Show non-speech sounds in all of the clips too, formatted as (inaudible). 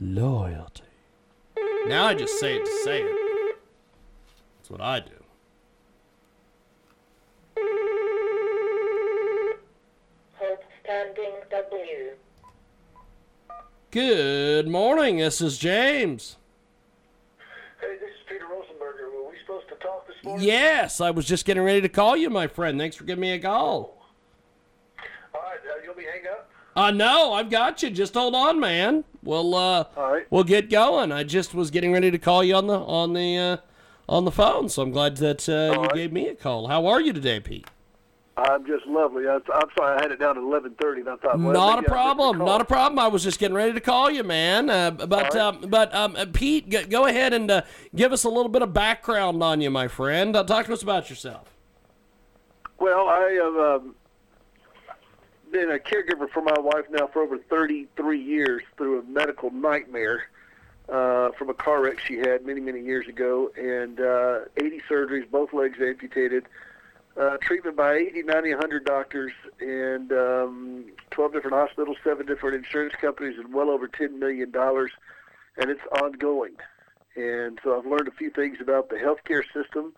loyalty. Now I just say it to say it. That's what I do. Standing W. Good morning. This is James. Hey, this is Peter Rosenberger. Were we supposed to talk this morning? Yes, I was just getting ready to call you, my friend. Thanks for giving me a call. All right, uh, you'll be hang up. Uh no, I've got you. Just hold on, man. We'll uh All right. we'll get going. I just was getting ready to call you on the on the uh on the phone, so I'm glad that uh, you right. gave me a call. How are you today, Pete? I'm just lovely. I, I'm sorry I had it down at 11:30, and I thought, well, not a problem. Not a problem. I was just getting ready to call you, man. Uh, but All um, but um, uh, Pete, g- go ahead and uh, give us a little bit of background on you, my friend. Uh, talk to us about yourself. Well, I have um, been a caregiver for my wife now for over 33 years through a medical nightmare uh, from a car wreck she had many, many years ago, and uh, 80 surgeries, both legs amputated, uh, treatment by 80, 90, 100 doctors, and um, 12 different hospitals, seven different insurance companies, and well over $10 million, and it's ongoing. And so I've learned a few things about the healthcare system.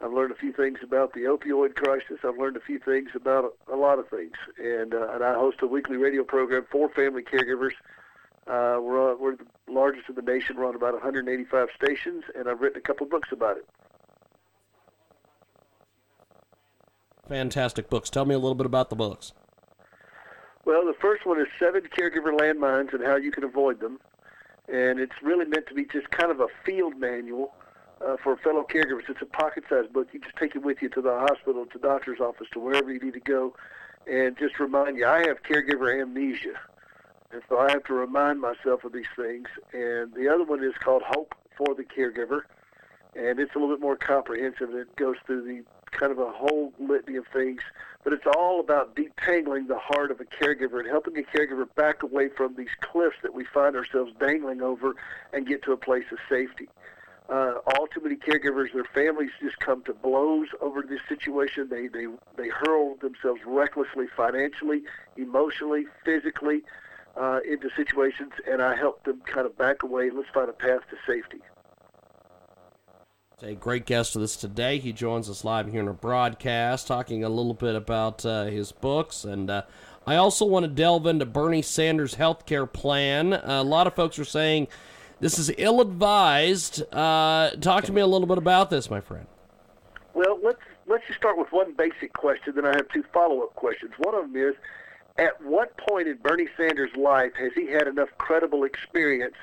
I've learned a few things about the opioid crisis. I've learned a few things about a, lot of things, and uh, and I host a weekly radio program for family caregivers. Uh, we're on, we're the largest in the nation. We're on about 185 stations, and I've written a couple books about it. Fantastic books. Tell me a little bit about the books. Well, the first one is seven caregiver landmines and how you can avoid them, and it's really meant to be just kind of a field manual uh, for fellow caregivers. It's a pocket-sized book. You just take it with you to the hospital, to doctor's office, to wherever you need to go, and just remind you. I have caregiver amnesia, and so I have to remind myself of these things. And the other one is called Hope for the Caregiver, and it's a little bit more comprehensive. It goes through the kind of a whole litany of things, but it's all about detangling the heart of a caregiver and helping a caregiver back away from these cliffs that we find ourselves dangling over and get to a place of safety. Uh, all too many caregivers, their families just come to blows over this situation. They they they hurl themselves recklessly, financially, emotionally, physically, uh, into situations, and I help them kind of back away. Let's find a path to safety. A great guest with us today. He joins us live here in our broadcast, talking a little bit about uh, his books. And uh, I also want to delve into Bernie Sanders' healthcare plan. Uh, a lot of folks are saying this is ill advised. Uh, talk to me a little bit about this, my friend. Well, let's let's just start with one basic question. Then I have two follow-up questions. One of them is, at what point in Bernie Sanders' life has he had enough credible experience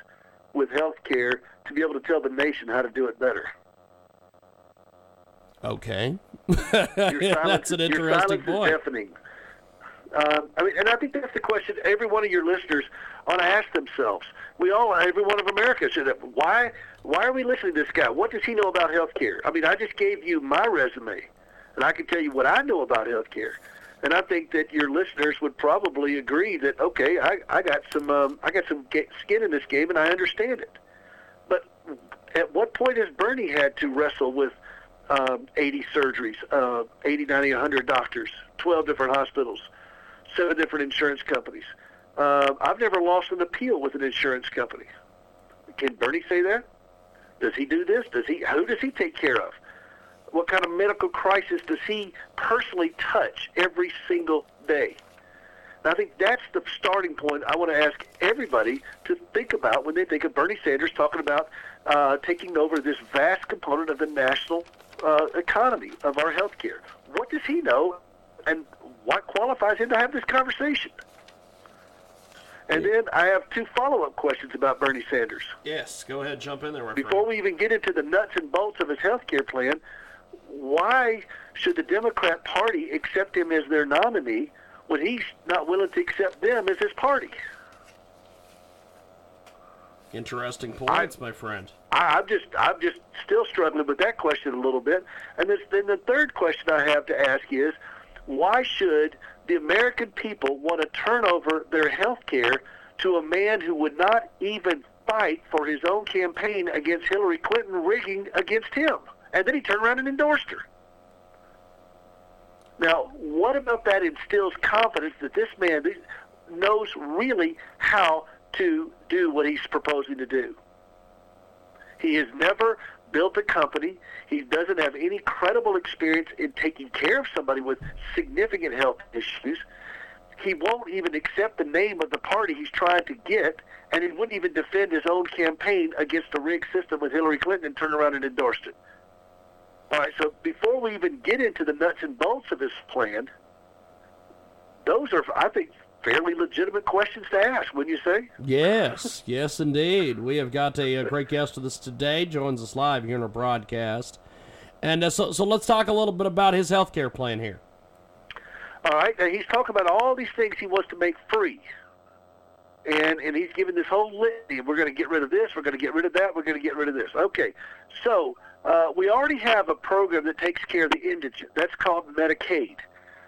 with health care to be able to tell the nation how to do it better? Okay. Your (laughs) That's an your interesting silence point. Is deafening. Um, I mean, and I think that's the question every one of your listeners ought to ask themselves. We all, every one of America, should. Why? Why are we listening to this guy? What does he know about health care? I mean, I just gave you my resume, and I can tell you what I know about health care. And I think that your listeners would probably agree that okay, I, I got some um, I got some skin in this game, and I understand it. But at what point has Bernie had to wrestle with um, 80 surgeries, uh, 80, 90, 100 doctors, 12 different hospitals, seven different insurance companies? Uh, I've never lost an appeal with an insurance company. Can Bernie say that? Does he do this? Does he? Who does he take care of? What kind of medical crisis does he personally touch every single day? And I think that's the starting point I want to ask everybody to think about when they think of Bernie Sanders talking about uh, taking over this vast component of the national uh, economy of our health care. What does he know, and what qualifies him to have this conversation? And then I have two follow-up questions about Bernie Sanders. Yes, go ahead, jump in there, Before we even get into the nuts and bolts of his health care plan, why should the Democrat Party accept him as their nominee when he's not willing to accept them as his party? Interesting points, my friend. I, I'm just I'm just still struggling with that question a little bit. And this, then the third question I have to ask is, why should the American people want to turn over their health care to a man who would not even fight for his own campaign against Hillary Clinton rigging against him? And then he turned around and endorsed her. Now, what about that instills confidence that this man knows really how to do what he's proposing to do? He has never built a company. He doesn't have any credible experience in taking care of somebody with significant health issues. He won't even accept the name of the party he's trying to get, and he wouldn't even defend his own campaign against the rigged system with Hillary Clinton and turn around and endorsed it. All right, so before we even get into the nuts and bolts of his plan, those are, I think, fairly legitimate questions to ask, wouldn't you say? Yes, yes, indeed. We have got a, a, great guest with us today. Joins us live here in our broadcast, and uh, so so let's talk a little bit about his health care plan here. All right, now he's talking about all these things he wants to make free, and and he's giving this whole litany. We're going to get rid of this. We're going to get rid of that. We're going to get rid of this. Okay, so uh, we already have a program that takes care of the indigent. That's called Medicaid.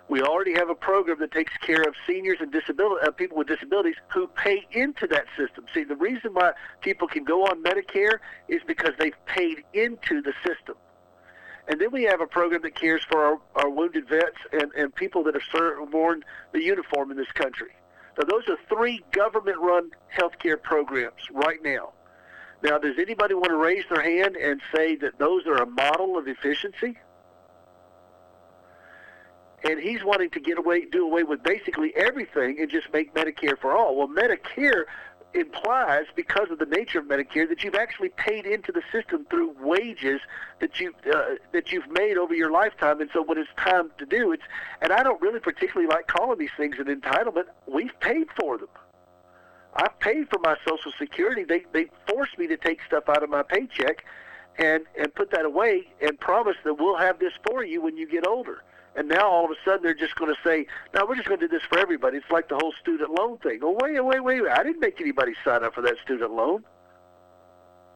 We already have a program that takes care of seniors and disability uh, people with disabilities who pay into that system. See, the reason why people can go on Medicare is because they've paid into the system. And then we have a program that cares for our, our wounded vets and, and people that have served, worn the uniform in this country. Now, those are three government-run healthcare programs right now. Now, does anybody want to raise their hand and say that those are a model of efficiency? And he's wanting to get away, do away with basically everything and just make Medicare for all. Well, Medicare implies, because of the nature of Medicare, that you've actually paid into the system through wages that you uh, that you've made over your lifetime. And so, when it's time to do, it's and I don't really particularly like calling these things an entitlement. We've paid for them. I've paid for my Social Security. They they forced me to take stuff out of my paycheck, and and put that away, and promise that we'll have this for you when you get older. And now all of a sudden they're just going to say, "No, we're just going to do this for everybody." It's like the whole student loan thing. Oh, wait, wait, wait! I didn't make anybody sign up for that student loan.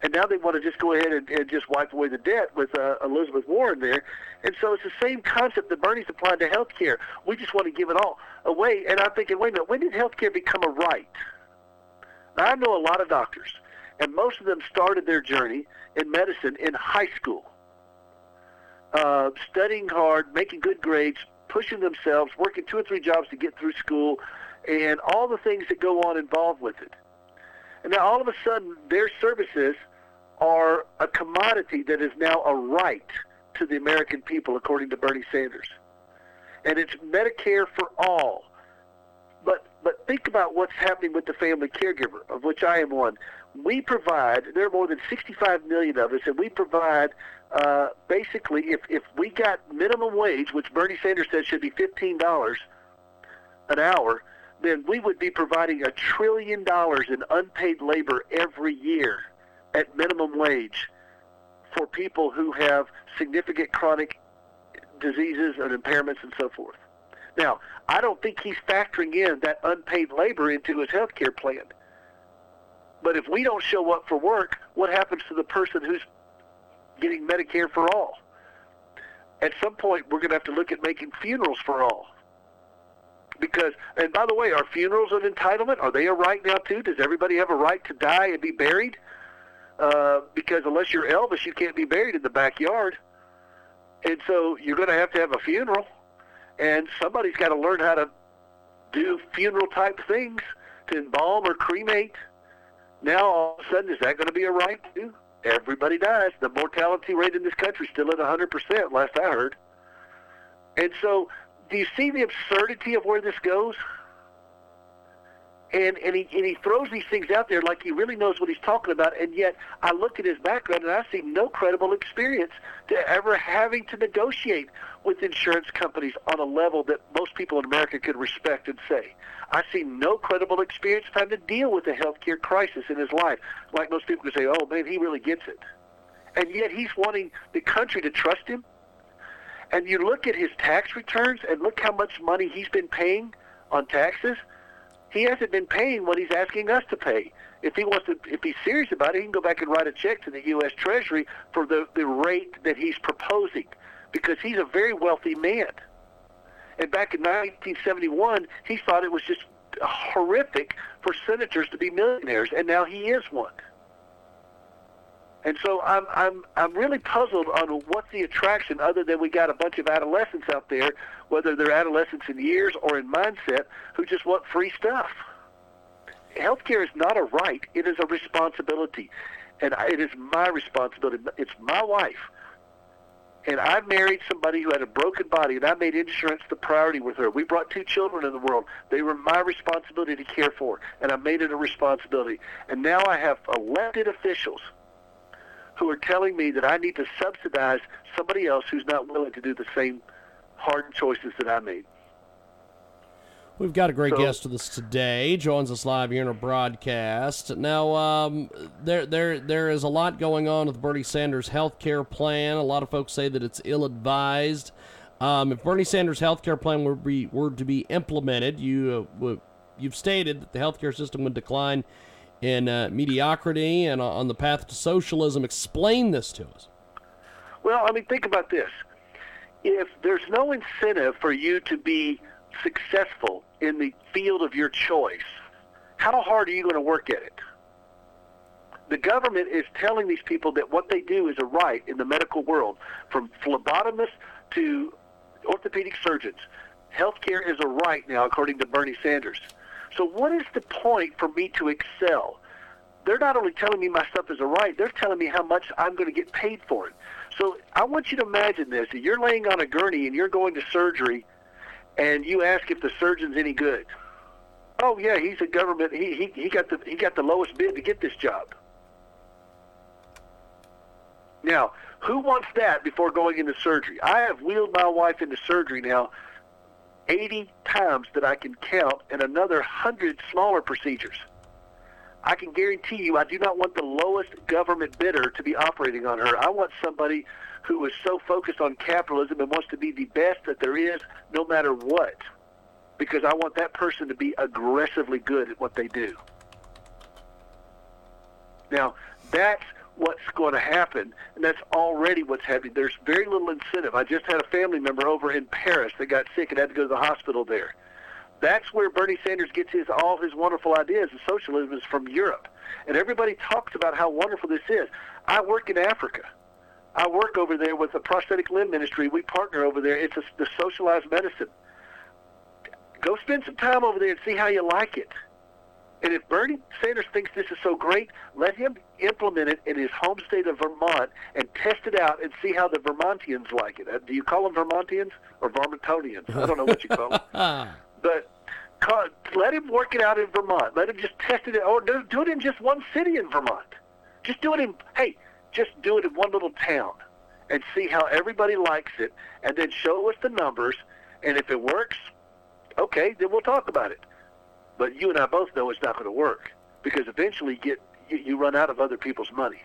And now they want to just go ahead and, and just wipe away the debt with uh, Elizabeth Warren there. And so it's the same concept that Bernie's applying to health care. We just want to give it all away. And I'm thinking, wait a minute, when did health care become a right? Now, I know a lot of doctors, and most of them started their journey in medicine in high school uh, studying hard, making good grades, pushing themselves, working two or three jobs to get through school, and all the things that go on involved with it. And now all of a sudden, their services are a commodity that is now a right to the American people, according to Bernie Sanders. And it's Medicare for all. But but think about what's happening with the family caregiver, of which I am one. We provide, there are more than 65 million of us, and we provide uh, basically, if, if we got minimum wage, which Bernie Sanders said should be $15 an hour, then we would be providing a trillion dollars in unpaid labor every year at minimum wage for people who have significant chronic diseases and impairments and so forth. Now, I don't think he's factoring in that unpaid labor into his health care plan. But if we don't show up for work, what happens to the person who's getting Medicare for all. At some point, we're going to have to look at making funerals for all. Because, and by the way, are funerals an entitlement? Are they a right now too? Does everybody have a right to die and be buried? Uh, because unless you're Elvis, you can't be buried in the backyard. And so you're going to have to have a funeral, and somebody's got to learn how to do funeral type things to embalm or cremate. Now all of a sudden, is that going to be a right too? Everybody dies. The mortality rate in this country still at 100%, last I heard. And so, do you see the absurdity of where this goes? And and he and he throws these things out there like he really knows what he's talking about, and yet I look at his background and I see no credible experience to ever having to negotiate with insurance companies on a level that most people in America could respect and say. I see no credible experience having to deal with a healthcare crisis in his life. Like most people could say, oh man, he really gets it. And yet he's wanting the country to trust him. And you look at his tax returns and look how much money he's been paying on taxes. He hasn't been paying what he's asking us to pay. If he wants to, if he's serious about it, he can go back and write a check to the U.S. Treasury for the, the rate that he's proposing, because he's a very wealthy man. And back in 1971, he thought it was just horrific for senators to be millionaires, and now he is one. And so I'm I'm I'm really puzzled on what's the attraction other than we got a bunch of adolescents out there, whether they're adolescents in years or in mindset, who just want free stuff. Healthcare is not a right; it is a responsibility, and it is my responsibility. It's my wife, and I married somebody who had a broken body, and I made insurance the priority with her. We brought two children in the world; they were my responsibility to care for, and I made it a responsibility. And now I have elected officials who are telling me that I need to subsidize somebody else who's not willing to do the same hard choices that I made. We've got a great So- guest with us today. Joins us live here in our broadcast. Now, um, there, there, there is a lot going on with Bernie Sanders' health care plan. A lot of folks say that it's ill-advised. Um, if Bernie Sanders' health care plan were, be, were to be implemented, you, uh, w- you've stated that the health care system would decline in uh, mediocrity and on the path to socialism. Explain this to us. Well, I mean, think about this. If there's no incentive for you to be successful in the field of your choice, how hard are you going to work at it? The government is telling these people that what they do is a right in the medical world, from phlebotomists to orthopedic surgeons. Healthcare is a right now, according to Bernie Sanders. So, what is the point for me to excel? They're not only telling me my stuff is a right, they're telling me how much I'm going to get paid for it. So, I want you to imagine this. You're laying on a gurney and you're going to surgery, and you ask if the surgeon's any good. Oh yeah, he's a government. He he he got the he got the lowest bid to get this job. Now, who wants that before going into surgery? I have wheeled my wife into surgery now 80 times that I can count and another 100 smaller procedures. I can guarantee you I do not want the lowest government bidder to be operating on her. I want somebody who is so focused on capitalism and wants to be the best that there is no matter what. Because I want that person to be aggressively good at what they do. Now, that's what's going to happen, and that's already what's happening. There's very little incentive. I just had a family member over in Paris that got sick and had to go to the hospital there. That's where Bernie Sanders gets his all his wonderful ideas of socialism is from Europe. And everybody talks about how wonderful this is. I work in Africa. I work over there with the prosthetic limb ministry. We partner over there. It's a, the socialized medicine. Go spend some time over there and see how you like it. And if Bernie Sanders thinks this is so great, let him implement it in his home state of Vermont and test it out and see how the Vermontians like it. Uh, Do you call them Vermontians or Vermontonians? I don't know what you call them. (laughs) But let him work it out in Vermont. Let him just test it, out or do, do it in just one city in Vermont. Just do it in, hey, just do it in one little town and see how everybody likes it, and then show us the numbers. And if it works, okay, then we'll talk about it. But you and I both know it's not going to work because eventually you get you, you run out of other people's money.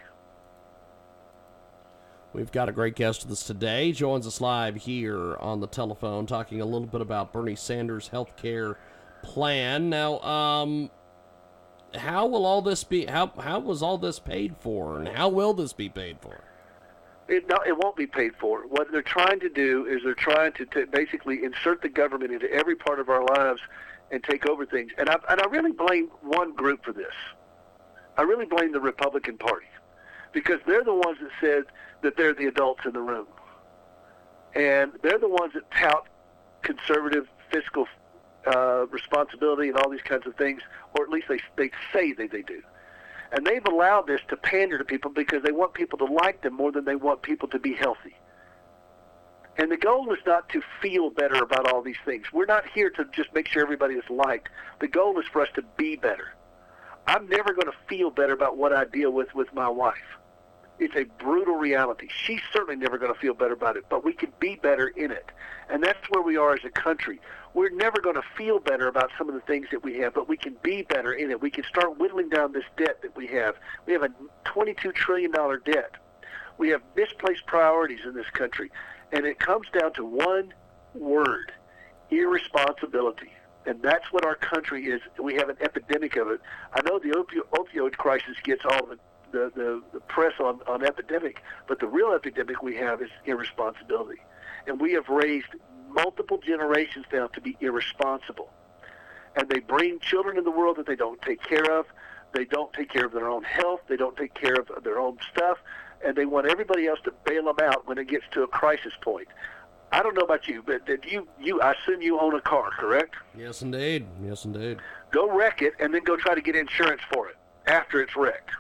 We've got a great guest with us today. Joins us live here on the telephone, talking a little bit about Bernie Sanders' health care plan. Now, um, how will all this be? How how was all this paid for, and how will this be paid for? It, no, it won't be paid for. What they're trying to do is they're trying to, to basically insert the government into every part of our lives and take over things. And I, and I really blame one group for this. I really blame the Republican Party because they're the ones that said that they're the adults in the room. And they're the ones that tout conservative fiscal uh, responsibility and all these kinds of things, or at least they, they say that they do. And they've allowed this to pander to people because they want people to like them more than they want people to be healthy. And the goal is not to feel better about all these things. We're not here to just make sure everybody is liked. The goal is for us to be better. I'm never going to feel better about what I deal with with my wife. It's a brutal reality. She's certainly never going to feel better about it, but we can be better in it. And that's where we are as a country. We're never going to feel better about some of the things that we have, but we can be better in it. We can start whittling down this debt that we have. We have a $22 trillion debt. We have misplaced priorities in this country. And it comes down to one word irresponsibility. And that's what our country is. We have an epidemic of it. I know the opi- opioid crisis gets all the, the, the, the press on, on epidemic, but the real epidemic we have is irresponsibility. And we have raised multiple generations now to be irresponsible. And they bring children in the world that they don't take care of. They don't take care of their own health. They don't take care of their own stuff. And they want everybody else to bail them out when it gets to a crisis point. I don't know about you, but did you, you, I assume you own a car, correct? Yes, indeed. Yes, indeed. Go wreck it and then go try to get insurance for it after it's wrecked.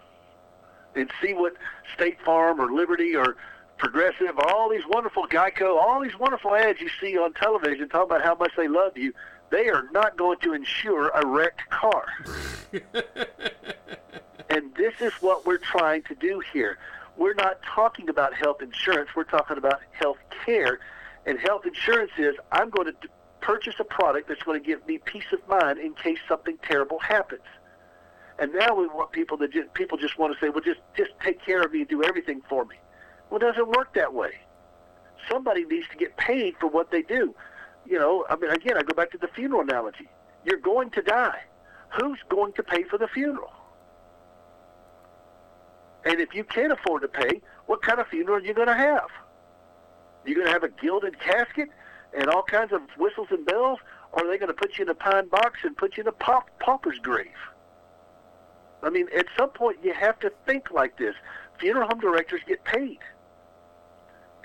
And see what State Farm or Liberty or Progressive, all these wonderful Geico, all these wonderful ads you see on television talking about how much they love you. They are not going to insure a wrecked car. (laughs) and this is what we're trying to do here. We're not talking about health insurance. We're talking about health care. And health insurance is I'm going to purchase a product that's going to give me peace of mind in case something terrible happens. And now we want people to just, people just want to say, well, just just take care of me and do everything for me. Well, it doesn't work that way. Somebody needs to get paid for what they do. You know, I mean, again, I go back to the funeral analogy. You're going to die. Who's going to pay for the funeral? And if you can't afford to pay, what kind of funeral are you going to have? You're going to have a gilded casket and all kinds of whistles and bells, or are they going to put you in a pine box and put you in a pauper's grave? I mean, at some point you have to think like this. Funeral home directors get paid.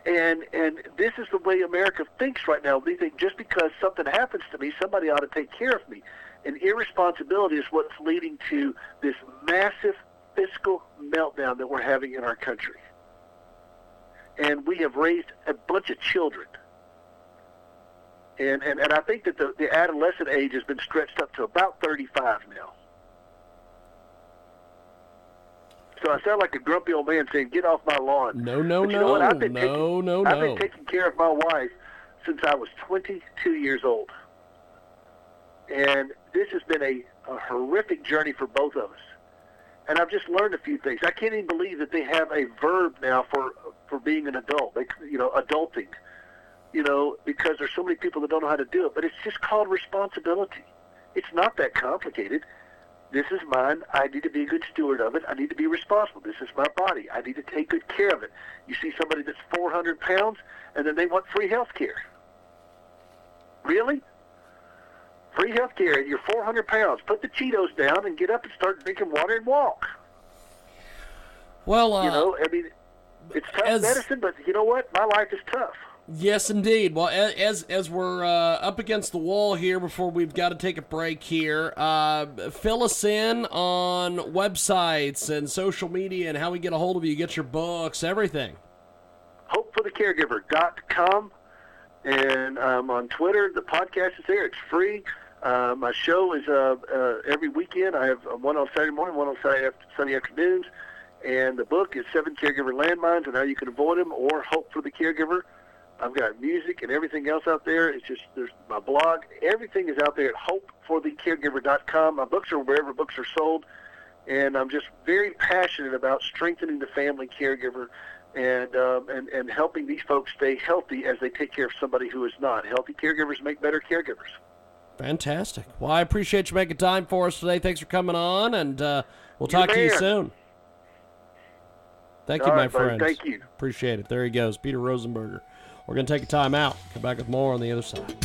And and this is the way America thinks right now. They think just because something happens to me, somebody ought to take care of me. And irresponsibility is what's leading to this massive fiscal meltdown that we're having in our country. And we have raised a bunch of children. And, and, and I think that the, the adolescent age has been stretched up to about 35 now. So I sound like a grumpy old man saying, "Get off my lawn." No, no, But you no, know what? I've been no, taking, no, I've been taking care of my wife since I was 22 years old, and this has been a, a horrific journey for both of us. And I've just learned a few things. I can't even believe that they have a verb now for for being an adult. They, you know, adulting. You know, because there's so many people that don't know how to do it. But it's just called responsibility. It's not that complicated. This is mine. I need to be a good steward of it. I need to be responsible. This is my body. I need to take good care of it. You see somebody that's 400 pounds, and then they want free health care. Really? Free health care, and you're 400 pounds. Put the Cheetos down and get up and start drinking water and walk. Well, uh, You know, I mean, it's tough as- medicine, but you know what? My life is tough. Yes, indeed. Well, as as we're uh, up against the wall here, before we've got to take a break here, uh, fill us in on websites and social media and how we get a hold of you, get your books, everything. hopeforthecaregiver.com and um, on Twitter. The podcast is there. It's free. Uh, my show is uh, uh, every weekend. I have uh, one on Saturday morning, one on Saturday after, Sunday afternoons. And the book is Seven Caregiver Landmines and How You Can Avoid Them or Hope for the Caregiver. I've got music and everything else out there. It's just there's my blog. Everything is out there at hopeforthecaregiver.com. My books are wherever books are sold, and I'm just very passionate about strengthening the family caregiver and um, and and helping these folks stay healthy as they take care of somebody who is not. Healthy caregivers make better caregivers. Fantastic. Well, I appreciate you making time for us today. Thanks for coming on, and uh, we'll You're talk the to you soon. Thank All you, my right, buddy. friends. Thank you. Appreciate it. There he goes, Peter Rosenberger. We're going to take a time out. Come back with more on the other side.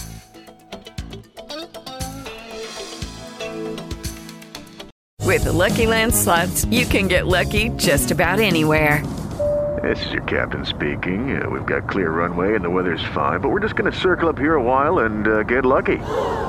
With the Lucky Land slots, you can get lucky just about anywhere. This is your captain speaking. Uh, we've got clear runway and the weather's fine, but we're just going to circle up here a while and uh, get lucky.